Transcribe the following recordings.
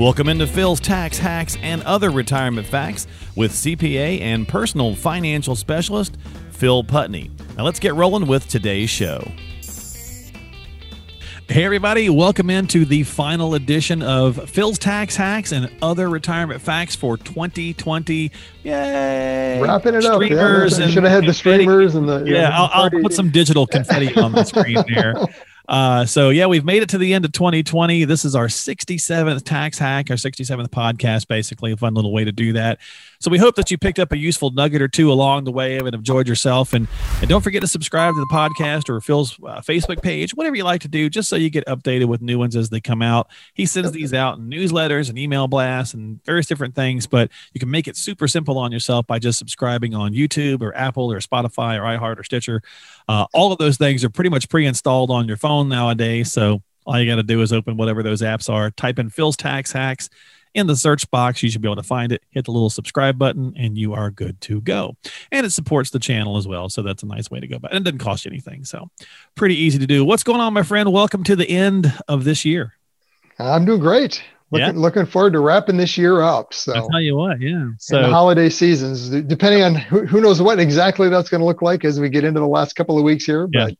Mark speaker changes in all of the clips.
Speaker 1: Welcome into Phil's Tax Hacks and Other Retirement Facts with CPA and personal financial specialist Phil Putney. Now let's get rolling with today's show. Hey, everybody, welcome into the final edition of Phil's Tax Hacks and Other Retirement Facts for 2020. Yay!
Speaker 2: Wrapping it up.
Speaker 1: Yeah,
Speaker 2: should have had the streamers and the.
Speaker 1: Yeah, I'll, I'll put some digital confetti on the screen there. Uh, so yeah, we've made it to the end of 2020. This is our 67th tax hack, our 67th podcast, basically a fun little way to do that. So we hope that you picked up a useful nugget or two along the way and enjoyed yourself. And, and don't forget to subscribe to the podcast or Phil's uh, Facebook page, whatever you like to do, just so you get updated with new ones as they come out. He sends these out in newsletters and email blasts and various different things, but you can make it super simple on yourself by just subscribing on YouTube or Apple or Spotify or iHeart or Stitcher. Uh, all of those things are pretty much pre-installed on your phone nowadays. So all you got to do is open whatever those apps are, type in Phil's Tax Hacks in the search box. You should be able to find it. Hit the little subscribe button, and you are good to go. And it supports the channel as well, so that's a nice way to go. But it doesn't cost you anything, so pretty easy to do. What's going on, my friend? Welcome to the end of this year.
Speaker 2: I'm doing great. Looking, yeah. looking forward to wrapping this year up. So
Speaker 1: I'll tell you what, yeah.
Speaker 2: So the holiday seasons, depending on who, who knows what exactly that's going to look like as we get into the last couple of weeks here.
Speaker 1: But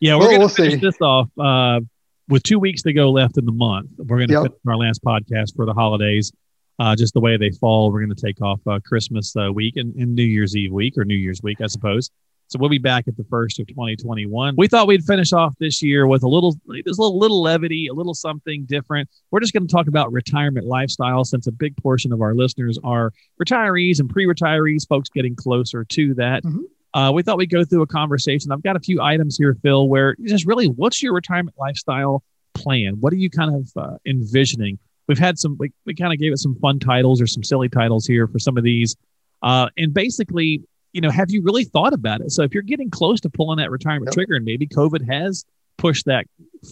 Speaker 1: yeah, yeah we're going to we'll finish see. this off. Uh, with two weeks to go left in the month, we're going to yep. finish our last podcast for the holidays. Uh, just the way they fall, we're going to take off uh, Christmas uh, week and, and, New Year's Eve week or New Year's week, I suppose. So we'll be back at the first of 2021. We thought we'd finish off this year with a little, there's a little, little levity, a little something different. We're just going to talk about retirement lifestyle since a big portion of our listeners are retirees and pre-retirees, folks getting closer to that. Mm-hmm. Uh, we thought we'd go through a conversation. I've got a few items here, Phil, where just really, what's your retirement lifestyle plan? What are you kind of uh, envisioning? We've had some, we, we kind of gave it some fun titles or some silly titles here for some of these. Uh, and basically, you know, have you really thought about it? So if you're getting close to pulling that retirement yep. trigger and maybe COVID has pushed that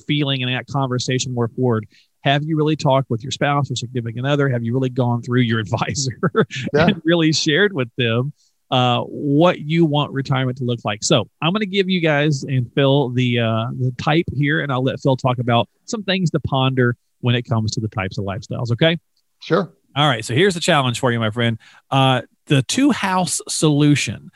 Speaker 1: feeling and that conversation more forward, have you really talked with your spouse or significant other? Have you really gone through your advisor yeah. and really shared with them uh, what you want retirement to look like. So I'm going to give you guys and Phil the uh, the type here, and I'll let Phil talk about some things to ponder when it comes to the types of lifestyles. Okay.
Speaker 2: Sure.
Speaker 1: All right. So here's the challenge for you, my friend. Uh, the two house solution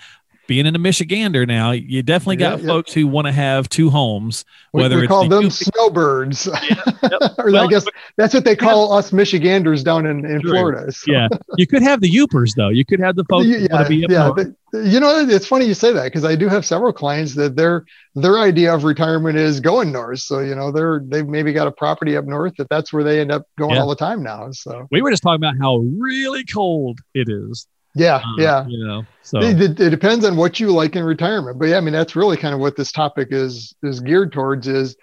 Speaker 1: being in a Michigander now, you definitely got yeah, folks who want to have two homes.
Speaker 2: Whether we, we call them snowbirds, yeah, yep. or well, I guess that's what they call us Michiganders down in, in Florida.
Speaker 1: So. Yeah, you could have the Yoopers though. You could have the folks. Yeah, yeah.
Speaker 2: you know, it's funny you say that because I do have several clients that their their idea of retirement is going north. So you know, they're they've maybe got a property up north that that's where they end up going all the time now. So
Speaker 1: we were just talking about how really cold it is
Speaker 2: yeah, uh, yeah. You know, so it, it, it, depends on what you like in retirement. But yeah, I mean that's really kind of what this topic is is geared towards is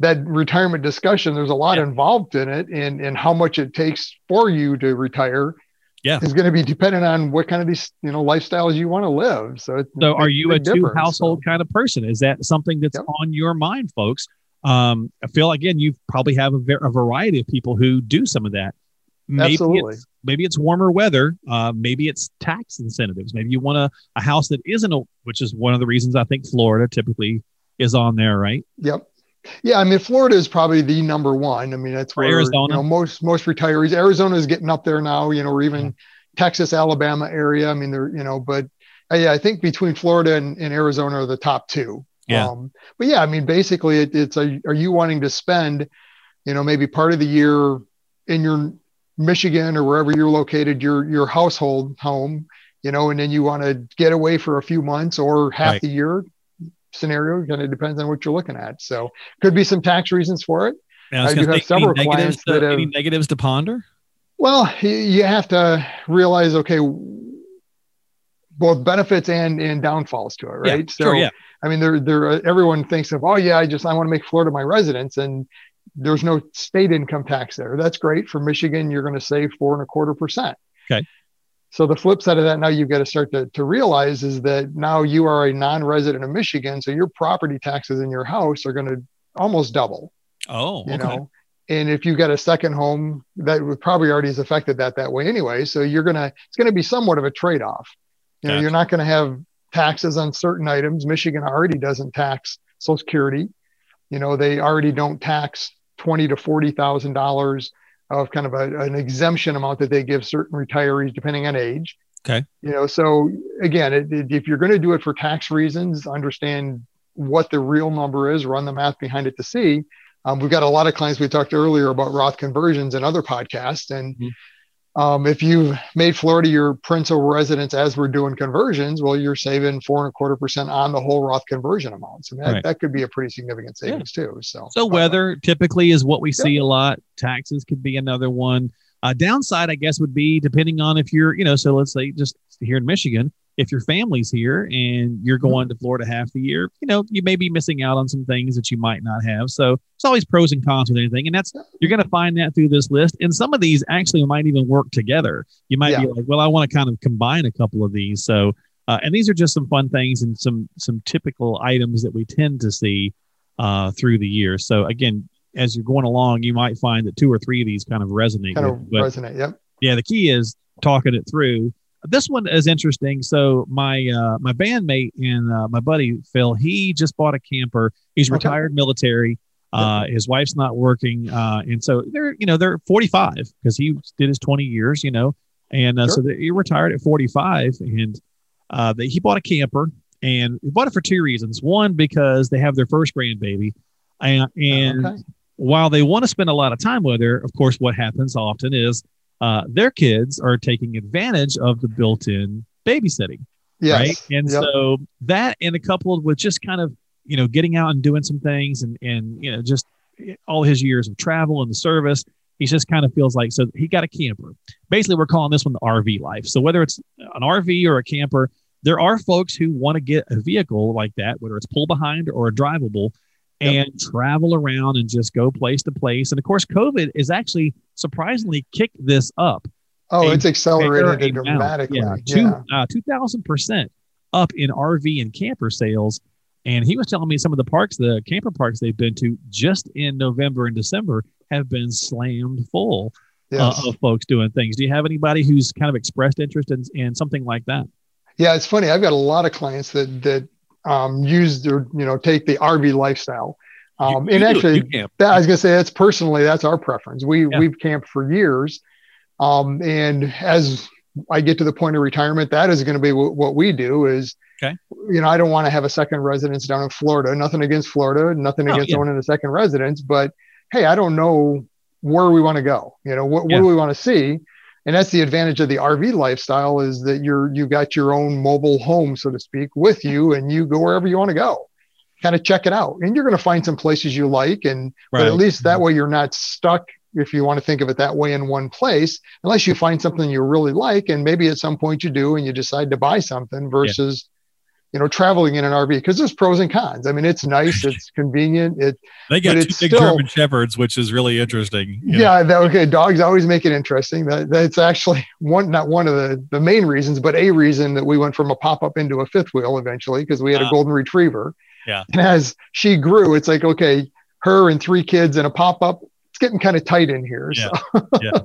Speaker 2: that retirement discussion. There's a lot yeah. involved in it, and and how much it takes for you to retire.
Speaker 1: Yeah,
Speaker 2: is going to be dependent on what kind of these you know lifestyles you want to live. So,
Speaker 1: so are you a two household so. kind of person? Is that something that's yep. on your mind, folks? Um, I feel again, you probably have a, a variety of people who do some of that. Maybe Absolutely. It's, maybe it's warmer weather. Uh, maybe it's tax incentives. Maybe you want a, a house that isn't a, which is one of the reasons I think Florida typically is on there, right?
Speaker 2: Yep. Yeah, I mean Florida is probably the number one. I mean that's where Arizona. You know, most most retirees. Arizona is getting up there now. You know, or even yeah. Texas, Alabama area. I mean, they're you know, but uh, yeah, I think between Florida and, and Arizona are the top two.
Speaker 1: Yeah. Um,
Speaker 2: but yeah, I mean, basically, it, it's a, are you wanting to spend, you know, maybe part of the year in your Michigan or wherever you're located, your your household home, you know, and then you want to get away for a few months or half right. the year scenario. Kind of depends on what you're looking at. So could be some tax reasons for it.
Speaker 1: I, I do have several clients to, that have, any negatives to ponder.
Speaker 2: Well, you have to realize, okay, both benefits and and downfalls to it, right?
Speaker 1: Yeah, so, sure, yeah.
Speaker 2: I mean, there, there, everyone thinks of, oh yeah, I just I want to make Florida my residence, and there's no state income tax there. That's great. For Michigan, you're going to save four and a quarter percent.
Speaker 1: Okay.
Speaker 2: So the flip side of that now you've got to start to, to realize is that now you are a non-resident of Michigan, so your property taxes in your house are going to almost double.
Speaker 1: Oh,
Speaker 2: you okay. know. And if you've got a second home, that would probably already has affected that that way anyway. So you're gonna it's going to be somewhat of a trade-off. You know, gotcha. you're not going to have taxes on certain items. Michigan already doesn't tax Social Security. You know, they already don't tax twenty to forty thousand dollars of kind of a, an exemption amount that they give certain retirees depending on age.
Speaker 1: Okay.
Speaker 2: You know, so again, it, it, if you're going to do it for tax reasons, understand what the real number is, run the math behind it to see. Um, we've got a lot of clients we talked earlier about Roth conversions and other podcasts, and mm-hmm. Um, if you've made Florida your principal residence as we're doing conversions, well, you're saving four and a quarter percent on the whole Roth conversion amounts. and that, right. that could be a pretty significant savings yeah. too. So,
Speaker 1: so weather typically is what we see a lot. Taxes could be another one. Uh, downside, I guess, would be depending on if you're, you know, so let's say just here in Michigan, if your family's here and you're mm-hmm. going to Florida half the year, you know, you may be missing out on some things that you might not have. So it's always pros and cons with anything. And that's, you're going to find that through this list. And some of these actually might even work together. You might yeah. be like, well, I want to kind of combine a couple of these. So, uh, and these are just some fun things and some, some typical items that we tend to see uh, through the year. So again, as you're going along, you might find that two or three of these kind of resonate.
Speaker 2: Kind of resonate. Yep.
Speaker 1: Yeah. The key is talking it through this one is interesting. So my uh, my bandmate and uh, my buddy Phil, he just bought a camper. He's retired okay. military. Uh, his wife's not working, uh, and so they're you know they're 45 because he did his 20 years, you know, and uh, sure. so he retired at 45, and uh, they, he bought a camper, and he bought it for two reasons. One because they have their first grandbaby, and, and okay. while they want to spend a lot of time with her, of course, what happens often is uh, their kids are taking advantage of the built-in babysitting. Yes. Right. And yep. so that and a couple with just kind of, you know, getting out and doing some things and, and, you know, just all his years of travel and the service, he just kind of feels like, so he got a camper. Basically, we're calling this one the RV life. So whether it's an RV or a camper, there are folks who want to get a vehicle like that, whether it's pull behind or a drivable and yep. travel around and just go place to place. And of course, COVID is actually surprisingly kicked this up.
Speaker 2: Oh, it's accelerated it dramatically.
Speaker 1: Yeah, two uh, two thousand percent up in RV and camper sales. And he was telling me some of the parks, the camper parks they've been to, just in November and December, have been slammed full uh, yes. uh, of folks doing things. Do you have anybody who's kind of expressed interest in, in something like that?
Speaker 2: Yeah, it's funny. I've got a lot of clients that that um, use their, you know, take the RV lifestyle. Um, you, and you actually, that, I was going to say that's personally, that's our preference. We, yeah. we've camped for years. Um, and as I get to the point of retirement, that is going to be w- what we do is, okay. you know, I don't want to have a second residence down in Florida, nothing against Florida, nothing oh, against yeah. owning a second residence, but Hey, I don't know where we want to go. You know, what, what do we want to see? And that's the advantage of the RV lifestyle is that you're you've got your own mobile home, so to speak, with you, and you go wherever you want to go. Kind of check it out, and you're going to find some places you like, and right. but at least that mm-hmm. way you're not stuck. If you want to think of it that way in one place, unless you find something you really like, and maybe at some point you do, and you decide to buy something versus you know, traveling in an RV because there's pros and cons. I mean, it's nice, it's convenient. It
Speaker 1: they got two big still, German shepherds, which is really interesting.
Speaker 2: Yeah, that, okay. Dogs always make it interesting. That that's actually one, not one of the the main reasons, but a reason that we went from a pop up into a fifth wheel eventually because we had uh, a ah. golden retriever.
Speaker 1: Yeah,
Speaker 2: and as she grew, it's like okay, her and three kids in a pop up. It's getting kind of tight in here. Yeah. So.
Speaker 1: yeah.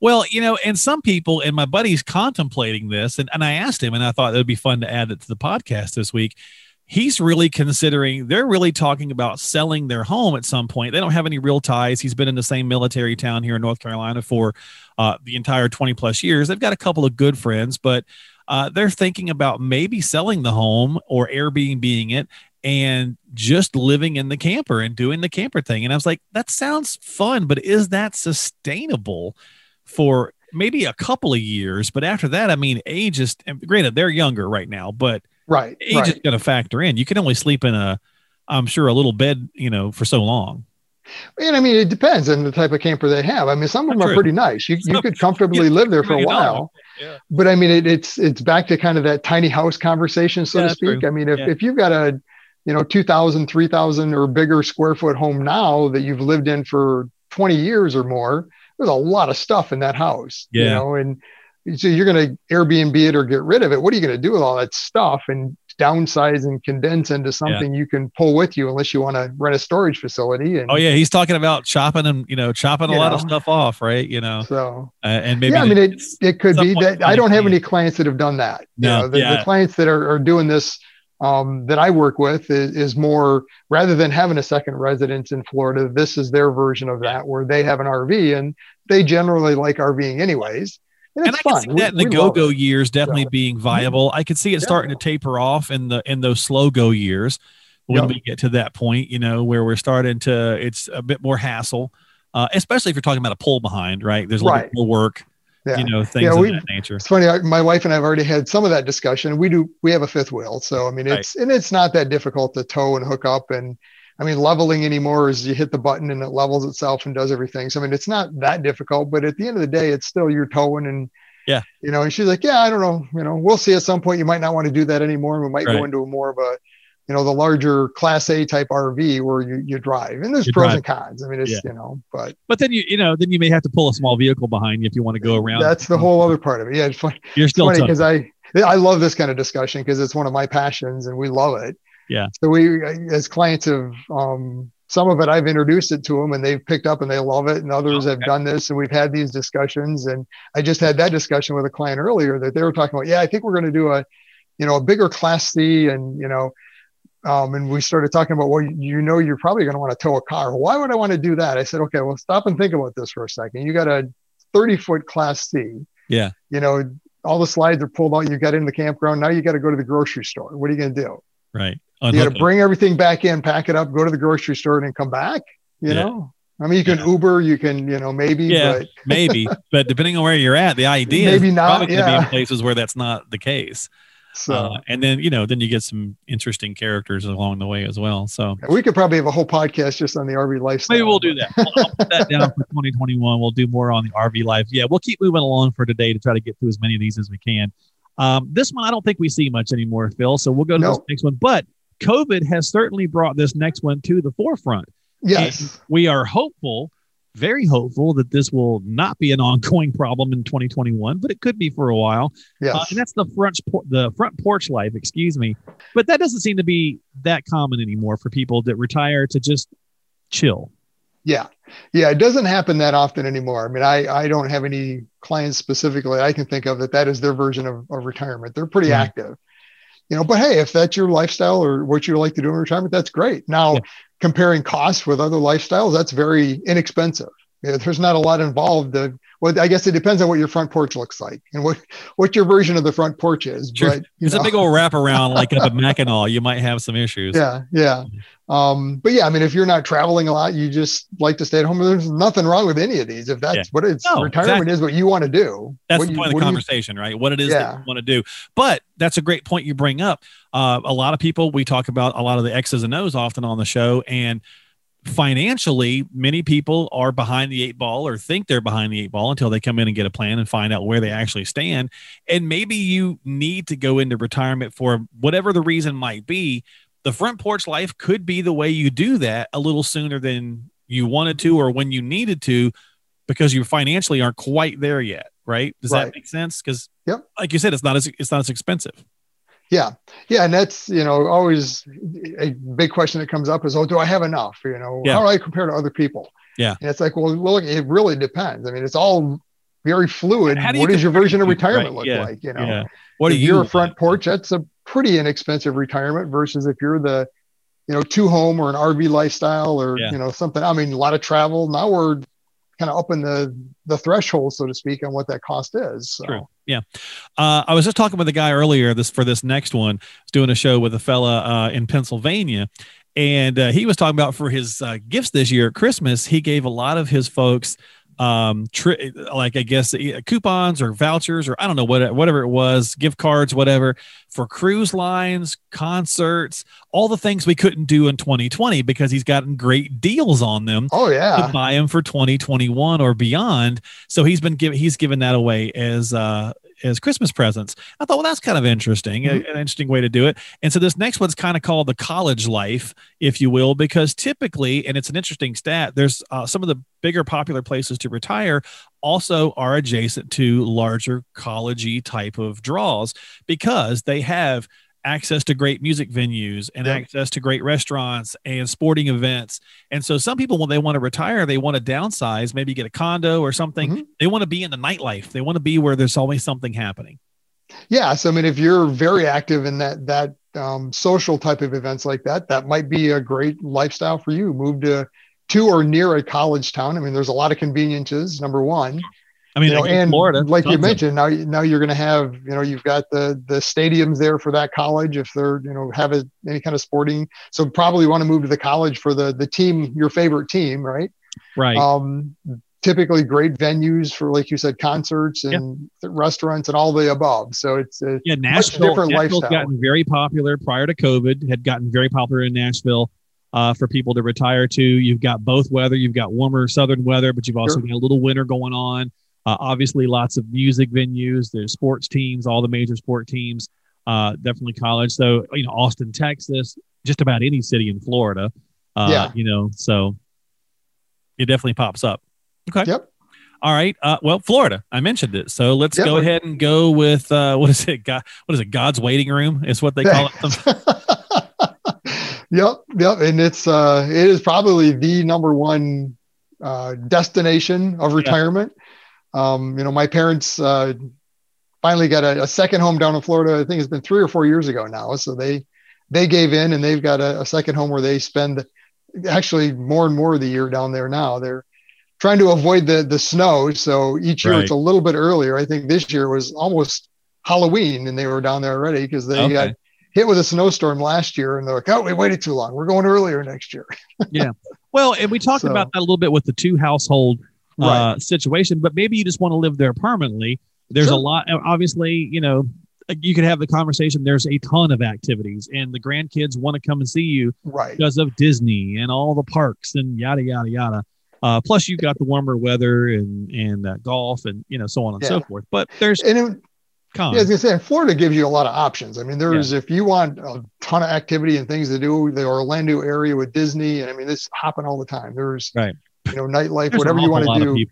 Speaker 1: Well, you know, and some people, and my buddy's contemplating this, and, and I asked him, and I thought it would be fun to add it to the podcast this week. He's really considering, they're really talking about selling their home at some point. They don't have any real ties. He's been in the same military town here in North Carolina for uh, the entire 20 plus years. They've got a couple of good friends, but uh, they're thinking about maybe selling the home or Airbnb being it and just living in the camper and doing the camper thing. And I was like, that sounds fun, but is that sustainable for maybe a couple of years? But after that, I mean, age is granted, they're younger right now, but
Speaker 2: right,
Speaker 1: age
Speaker 2: right.
Speaker 1: is going to factor in. You can only sleep in a, I'm sure, a little bed, you know, for so long.
Speaker 2: And I mean, it depends on the type of camper they have. I mean, some of them are pretty nice. You, you could comfortably live there for a while. Yeah. But I mean, it, it's it's back to kind of that tiny house conversation, so yeah, to speak. True. I mean, if, yeah. if you've got a you know 2000 3000 or bigger square foot home now that you've lived in for 20 years or more there's a lot of stuff in that house yeah. you know and so you're going to airbnb it or get rid of it what are you going to do with all that stuff and downsize and condense into something yeah. you can pull with you unless you want to rent a storage facility and
Speaker 1: oh yeah he's talking about chopping and you know chopping a lot know, of stuff off right you know
Speaker 2: so
Speaker 1: uh, and maybe
Speaker 2: yeah i mean it, it could be that i don't have any clients that have done that no, you know, the, yeah. the clients that are, are doing this um, that I work with is, is, more rather than having a second residence in Florida, this is their version of that where they have an RV and they generally like RVing anyways.
Speaker 1: And, and I can see that in the go-go years definitely yeah. being viable. I could see it yeah. starting to taper off in the in those slow go years when we get to that point, you know, where we're starting to it's a bit more hassle, uh, especially if you're talking about a pull behind, right? There's a little right. more work yeah. you know things yeah, we, of that nature
Speaker 2: it's funny my wife and i've already had some of that discussion we do we have a fifth wheel so i mean it's right. and it's not that difficult to tow and hook up and i mean leveling anymore is you hit the button and it levels itself and does everything so i mean it's not that difficult but at the end of the day it's still you're towing and
Speaker 1: yeah
Speaker 2: you know and she's like yeah i don't know you know we'll see at some point you might not want to do that anymore we might right. go into a more of a you know the larger class a type rv where you, you drive and there's you pros drive. and cons i mean it's yeah. you know but
Speaker 1: but then you you know then you may have to pull a small vehicle behind you if you want to go around
Speaker 2: that's the whole other part of it yeah it's funny
Speaker 1: you're still
Speaker 2: funny because i i love this kind of discussion because it's one of my passions and we love it
Speaker 1: yeah
Speaker 2: so we as clients have um some of it I've introduced it to them and they've picked up and they love it. And others okay. have done this and we've had these discussions. And I just had that discussion with a client earlier that they were talking about, yeah, I think we're going to do a, you know, a bigger class C and, you know, um, and we started talking about, well, you know, you're probably going to want to tow a car. Why would I want to do that? I said, okay, well, stop and think about this for a second. You got a 30 foot class
Speaker 1: C. Yeah.
Speaker 2: You know, all the slides are pulled out. You got in the campground. Now you got to go to the grocery store. What are you going to do?
Speaker 1: Right.
Speaker 2: Unhook you got to bring everything back in, pack it up, go to the grocery store, and then come back. You yeah. know, I mean, you can yeah. Uber, you can, you know, maybe,
Speaker 1: yeah,
Speaker 2: but
Speaker 1: maybe, but depending on where you're at, the idea maybe is not, probably yeah. be in places where that's not the case. So, uh, and then you know, then you get some interesting characters along the way as well. So
Speaker 2: we could probably have a whole podcast just on the RV lifestyle.
Speaker 1: Maybe we'll do that. I'll put that down for 2021. We'll do more on the RV life. Yeah, we'll keep moving along for today to try to get through as many of these as we can. Um, this one I don't think we see much anymore, Phil. So we'll go to no. this next one. But COVID has certainly brought this next one to the forefront.
Speaker 2: Yes,
Speaker 1: and we are hopeful very hopeful that this will not be an ongoing problem in 2021, but it could be for a while.
Speaker 2: Yeah, uh,
Speaker 1: and that's the front the front porch life. Excuse me, but that doesn't seem to be that common anymore for people that retire to just chill.
Speaker 2: Yeah, yeah, it doesn't happen that often anymore. I mean, I I don't have any clients specifically I can think of that that is their version of, of retirement. They're pretty active you know but hey if that's your lifestyle or what you like to do in retirement that's great now yeah comparing costs with other lifestyles, that's very inexpensive. There's not a lot involved. Uh, well, I guess it depends on what your front porch looks like and what what your version of the front porch is. Sure. But
Speaker 1: it's a big old wraparound like up at Mackinac. You might have some issues.
Speaker 2: Yeah, yeah. Um, but yeah, I mean, if you're not traveling a lot, you just like to stay at home. There's nothing wrong with any of these. If that's yeah. what it's no, retirement exactly. is, what you want to do.
Speaker 1: That's
Speaker 2: what
Speaker 1: the point you, of the conversation, you, right? What it is yeah. that you want to do. But that's a great point you bring up. Uh, a lot of people we talk about a lot of the X's and O's often on the show, and financially, many people are behind the eight ball or think they're behind the eight ball until they come in and get a plan and find out where they actually stand. And maybe you need to go into retirement for whatever the reason might be. The front porch life could be the way you do that a little sooner than you wanted to or when you needed to because you financially aren't quite there yet. Right. Does right. that make sense? Because,
Speaker 2: yep.
Speaker 1: like you said, it's not as it's not as expensive.
Speaker 2: Yeah, yeah, and that's you know always a big question that comes up is, oh, do I have enough? You know, yeah. how do I compare to other people?
Speaker 1: Yeah,
Speaker 2: and it's like, well, look, it really depends. I mean, it's all very fluid. What does your version of retirement right? look yeah. like? You know, yeah.
Speaker 1: what
Speaker 2: if
Speaker 1: you?
Speaker 2: You're a front porch. That's a pretty inexpensive retirement versus if you're the, you know, two home or an RV lifestyle or you know something. I mean, a lot of travel. Now we're kind of up in the the threshold, so to speak, on what that cost is. So.
Speaker 1: True. Yeah. Uh, I was just talking with a guy earlier this for this next one. I was doing a show with a fella uh, in Pennsylvania, and uh, he was talking about for his uh, gifts this year at Christmas. He gave a lot of his folks um tri- like i guess coupons or vouchers or i don't know what whatever it was gift cards whatever for cruise lines concerts all the things we couldn't do in 2020 because he's gotten great deals on them
Speaker 2: oh yeah.
Speaker 1: to buy them for 2021 or beyond. So he's been giving he's given that away as uh as Christmas presents. I thought, well, that's kind of interesting, mm-hmm. an interesting way to do it. And so this next one's kind of called the college life, if you will, because typically, and it's an interesting stat, there's uh, some of the bigger popular places to retire also are adjacent to larger collegey type of draws because they have access to great music venues and yep. access to great restaurants and sporting events. And so some people, when they want to retire, they want to downsize, maybe get a condo or something. Mm-hmm. They want to be in the nightlife. They want to be where there's always something happening.
Speaker 2: Yeah, so I mean, if you're very active in that that um, social type of events like that, that might be a great lifestyle for you. Move to to or near a college town. I mean, there's a lot of conveniences. Number one.
Speaker 1: I mean,
Speaker 2: you know, and Florida, like you mentioned, now now you're going to have, you know, you've got the the stadiums there for that college if they're, you know, have a, any kind of sporting. So probably want to move to the college for the the team, your favorite team, right?
Speaker 1: Right.
Speaker 2: Um, typically great venues for, like you said, concerts and yeah. restaurants and all the above. So it's a
Speaker 1: yeah, Nashville, different Nashville's lifestyle. gotten very popular prior to COVID. Had gotten very popular in Nashville. Uh, for people to retire to, you've got both weather. You've got warmer southern weather, but you've also sure. got a little winter going on. Uh, obviously, lots of music venues. There's sports teams, all the major sport teams. Uh, definitely college. So you know, Austin, Texas, just about any city in Florida. Uh, yeah. You know, so it definitely pops up. Okay.
Speaker 2: Yep.
Speaker 1: All right. Uh, well, Florida. I mentioned it, so let's yep. go ahead and go with uh, what is it? God, what is it? God's waiting room is what they call it.
Speaker 2: yep. Yep. And it's uh, it is probably the number one uh, destination of retirement. Yeah. Um, you know, my parents uh, finally got a, a, second home down in Florida. I think it's been three or four years ago now. So they they gave in and they've got a, a second home where they spend actually more and more of the year down there now. They're trying to avoid the the snow, so each year right. it's a little bit earlier. I think this year was almost Halloween, and they were down there already because they okay. got hit with a snowstorm last year, and they're like, "Oh, we waited too long. We're going earlier next year."
Speaker 1: yeah. Well, and we talked so, about that a little bit with the two household uh, right. situation, but maybe you just want to live there permanently. There's sure. a lot, obviously, you know, you could have the conversation. There's a ton of activities, and the grandkids want to come and see you
Speaker 2: right.
Speaker 1: because of Disney and all the parks and yada yada yada. Uh, plus, you've got the warmer weather and and uh, golf and you know so on and yeah. so forth. But there's
Speaker 2: and it, yeah, I was say Florida gives you a lot of options. I mean, there's yeah. if you want a ton of activity and things to do, the Orlando area with Disney, and I mean, this hopping all the time. There's
Speaker 1: right.
Speaker 2: You know nightlife, there's whatever you want to do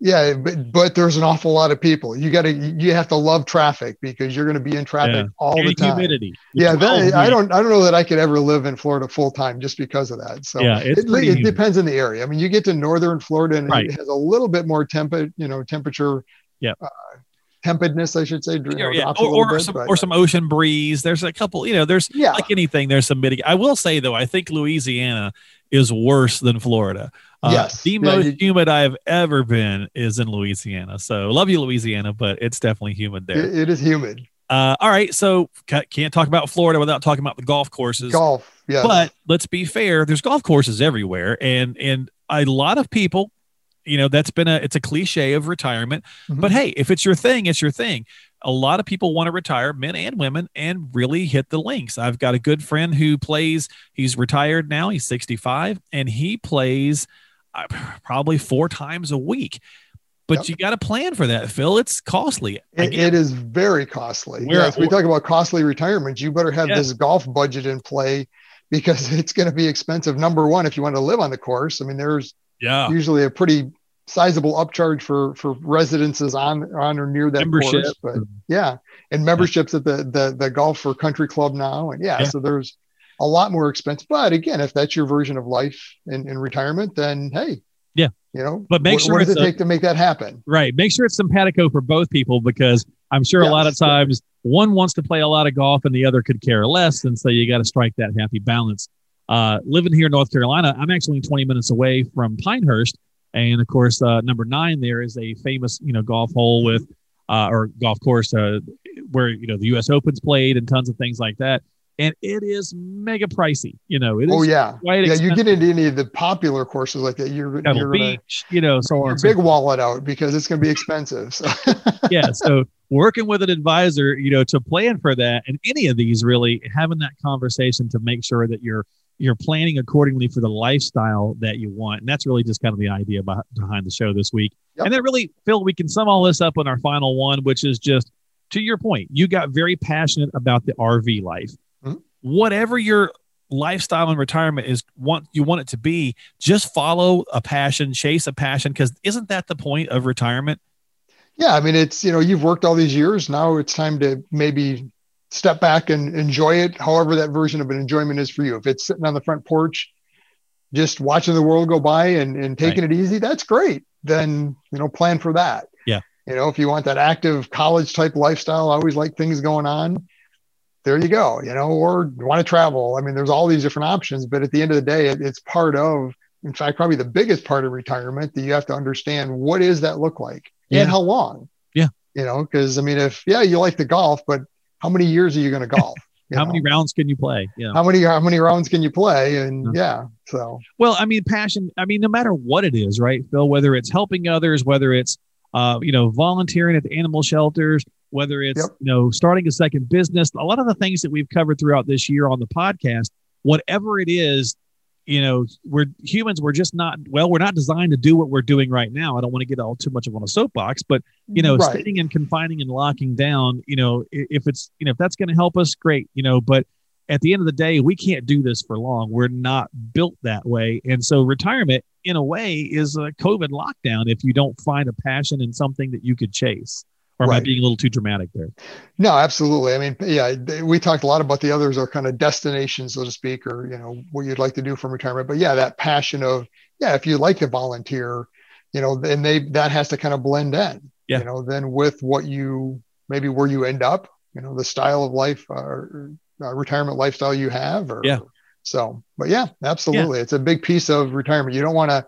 Speaker 2: yeah but but there's an awful lot of people you got to you have to love traffic because you're going to be in traffic yeah. all and the time humidity yeah that, i don't i don't know that i could ever live in florida full time just because of that so
Speaker 1: yeah
Speaker 2: it, it depends on the area i mean you get to northern florida and right. it has a little bit more temp you know temperature
Speaker 1: yeah uh,
Speaker 2: tempedness, I should say.
Speaker 1: Yeah, yeah. Or, or bit, some, but, or some ocean breeze. There's a couple, you know, there's yeah. like anything, there's some mitigation. I will say though, I think Louisiana is worse than Florida.
Speaker 2: Uh, yes.
Speaker 1: The yeah, most you, humid I've ever been is in Louisiana. So love you, Louisiana, but it's definitely humid there.
Speaker 2: it, it is humid.
Speaker 1: Uh, all right. So can't talk about Florida without talking about the golf courses.
Speaker 2: Golf. Yeah.
Speaker 1: But let's be fair. There's golf courses everywhere. And, and a lot of people, you know, that's been a, it's a cliche of retirement, mm-hmm. but Hey, if it's your thing, it's your thing a lot of people want to retire, men and women, and really hit the links. I've got a good friend who plays, he's retired now, he's 65, and he plays uh, probably four times a week. But yep. you got to plan for that, Phil. It's costly.
Speaker 2: it, it is very costly. Yes, we talk about costly retirement. You better have yeah. this golf budget in play because it's going to be expensive. Number one, if you want to live on the course, I mean, there's
Speaker 1: yeah
Speaker 2: usually a pretty sizable upcharge for for residences on on or near that Membership. course. But yeah, and memberships at the the the golf or country club now, and yeah, yeah, so there's a lot more expense. But again, if that's your version of life in, in retirement, then hey,
Speaker 1: yeah,
Speaker 2: you know,
Speaker 1: but make
Speaker 2: what,
Speaker 1: sure
Speaker 2: what does it a, take to make that happen?
Speaker 1: Right, make sure it's simpatico for both people because I'm sure yes. a lot of times one wants to play a lot of golf and the other could care less, and so you got to strike that happy balance. Uh, living here in North Carolina, I'm actually 20 minutes away from Pinehurst, and of course, uh, number nine there is a famous, you know, golf hole with, uh, or golf course uh, where, you know, the U.S. Open's played and tons of things like that. And it is mega pricey, you know. It
Speaker 2: oh yeah, yeah. Expensive. You get into any of the popular courses like that, you're,
Speaker 1: Kettle you're Beach, gonna, you know, so on.
Speaker 2: Big wallet out because it's going to be expensive. So.
Speaker 1: yeah, so working with an advisor, you know, to plan for that, and any of these really having that conversation to make sure that you're you're planning accordingly for the lifestyle that you want. And that's really just kind of the idea behind the show this week. Yep. And then really, Phil, we can sum all this up on our final one, which is just to your point, you got very passionate about the RV life. Mm-hmm. Whatever your lifestyle and retirement is want you want it to be, just follow a passion, chase a passion, because isn't that the point of retirement?
Speaker 2: Yeah, I mean it's you know, you've worked all these years. Now it's time to maybe step back and enjoy it, however that version of an enjoyment is for you. If it's sitting on the front porch, just watching the world go by and, and taking right. it easy, that's great. Then, you know, plan for that.
Speaker 1: Yeah.
Speaker 2: You know, if you want that active college type lifestyle, always like things going on, there you go. You know, or want to travel. I mean, there's all these different options, but at the end of the day, it, it's part of, in fact, probably the biggest part of retirement that you have to understand what is that look like yeah. and how long.
Speaker 1: Yeah.
Speaker 2: You know, because I mean, if yeah, you like the golf, but how many years are you going to golf?
Speaker 1: how know? many rounds can you play?
Speaker 2: Yeah. How many how many rounds can you play? And yeah, so
Speaker 1: well, I mean, passion. I mean, no matter what it is, right, Phil? Whether it's helping others, whether it's uh, you know, volunteering at the animal shelters, whether it's yep. you know starting a second business, a lot of the things that we've covered throughout this year on the podcast, whatever it is, you know, we're humans. We're just not well. We're not designed to do what we're doing right now. I don't want to get all too much of on a soapbox, but you know, right. staying and confining and locking down. You know, if it's you know if that's going to help us, great. You know, but at the end of the day, we can't do this for long. We're not built that way, and so retirement, in a way, is a COVID lockdown. If you don't find a passion in something that you could chase. Or am right. I being a little too dramatic there?
Speaker 2: No, absolutely. I mean, yeah, we talked a lot about the others are kind of destinations, so to speak, or you know what you'd like to do from retirement. But yeah, that passion of yeah, if you like to volunteer, you know, then they that has to kind of blend in. Yeah. You know, then with what you maybe where you end up, you know, the style of life or uh, retirement lifestyle you have, or
Speaker 1: yeah.
Speaker 2: So, but yeah, absolutely, yeah. it's a big piece of retirement. You don't want to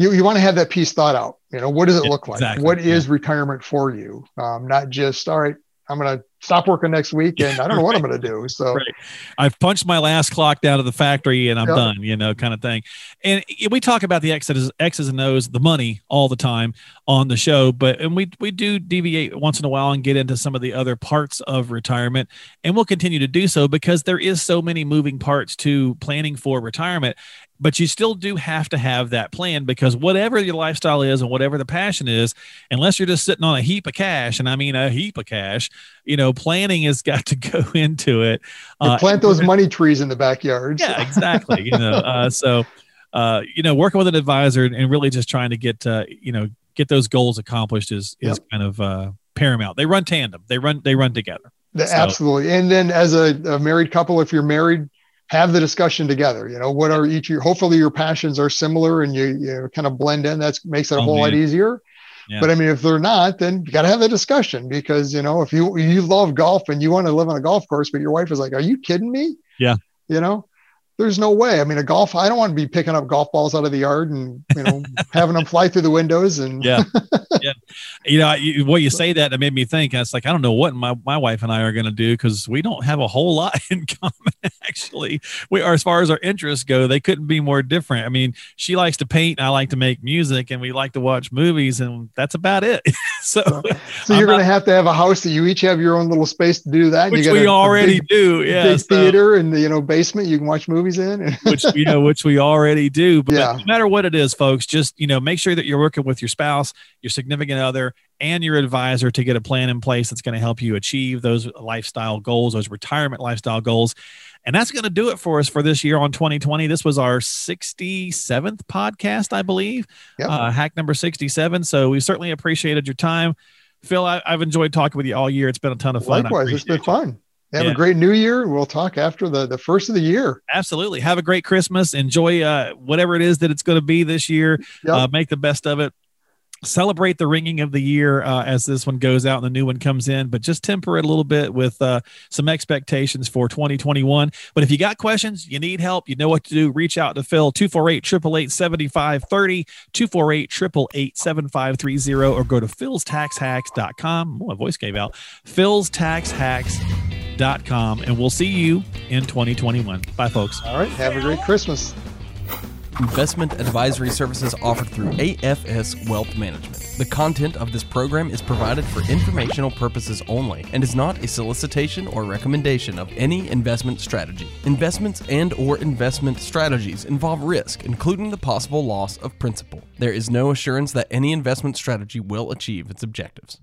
Speaker 2: you, you want to have that piece thought out. You know, what does it look like? Exactly. What is yeah. retirement for you? Um, not just, all right, I'm going to stop working next week and I don't know what I'm going to do. So right.
Speaker 1: I've punched my last clock down to the factory and I'm yep. done, you know, kind of thing. And we talk about the X's, X's and O's, the money all the time on the show, but, and we, we do deviate once in a while and get into some of the other parts of retirement and we'll continue to do so because there is so many moving parts to planning for retirement but you still do have to have that plan because whatever your lifestyle is and whatever the passion is, unless you're just sitting on a heap of cash, and I mean a heap of cash, you know, planning has got to go into it.
Speaker 2: Uh, plant those money trees in the backyard.
Speaker 1: Yeah, exactly. you know, uh, so uh, you know, working with an advisor and really just trying to get uh, you know get those goals accomplished is is yep. kind of uh, paramount. They run tandem. They run they run together.
Speaker 2: So. Absolutely. And then as a, a married couple, if you're married have the discussion together. You know, what are each your, hopefully your passions are similar and you, you kind of blend in. That makes it a oh, whole man. lot easier. Yeah. But I mean, if they're not, then you got to have the discussion because, you know, if you, you love golf and you want to live on a golf course, but your wife is like, are you kidding me?
Speaker 1: Yeah.
Speaker 2: You know, there's no way. I mean, a golf, I don't want to be picking up golf balls out of the yard and, you know, having them fly through the windows. And
Speaker 1: yeah, yeah. You know, you, what you say that, it made me think, I was like, I don't know what my, my wife and I are going to do because we don't have a whole lot in common. Actually, we are, as far as our interests go, they couldn't be more different. I mean, she likes to paint. I like to make music and we like to watch movies and that's about it. so,
Speaker 2: so you're going to have to have a house that you each have your own little space to do that.
Speaker 1: Which
Speaker 2: you
Speaker 1: we a, already a big, do. Yeah. Big
Speaker 2: so. theater and the, you know, basement, you can watch movies in.
Speaker 1: Which you know which we already do but yeah. no matter what it is folks just you know make sure that you're working with your spouse your significant other and your advisor to get a plan in place that's going to help you achieve those lifestyle goals those retirement lifestyle goals. And that's going to do it for us for this year on 2020 this was our 67th podcast i believe. Yep. uh, hack number 67 so we certainly appreciated your time. Phil I, have enjoyed talking with you all year. It's been a ton of fun.
Speaker 2: Likewise it's been you. fun have yeah. a great new year. We'll talk after the, the first of the year.
Speaker 1: Absolutely. Have a great Christmas. Enjoy uh, whatever it is that it's going to be this year. Yep. Uh, make the best of it celebrate the ringing of the year uh, as this one goes out and the new one comes in, but just temper it a little bit with uh, some expectations for 2021. But if you got questions, you need help, you know what to do, reach out to Phil 248 888 7530, 248 888 7530, or go to philstaxhacks.com. Oh, my voice gave out. philstaxhacks.com, and we'll see you in 2021. Bye, folks.
Speaker 2: All right. Have a great Christmas
Speaker 3: investment advisory services offered through AFS Wealth Management. The content of this program is provided for informational purposes only and is not a solicitation or recommendation of any investment strategy. Investments and or investment strategies involve risk, including the possible loss of principal. There is no assurance that any investment strategy will achieve its objectives.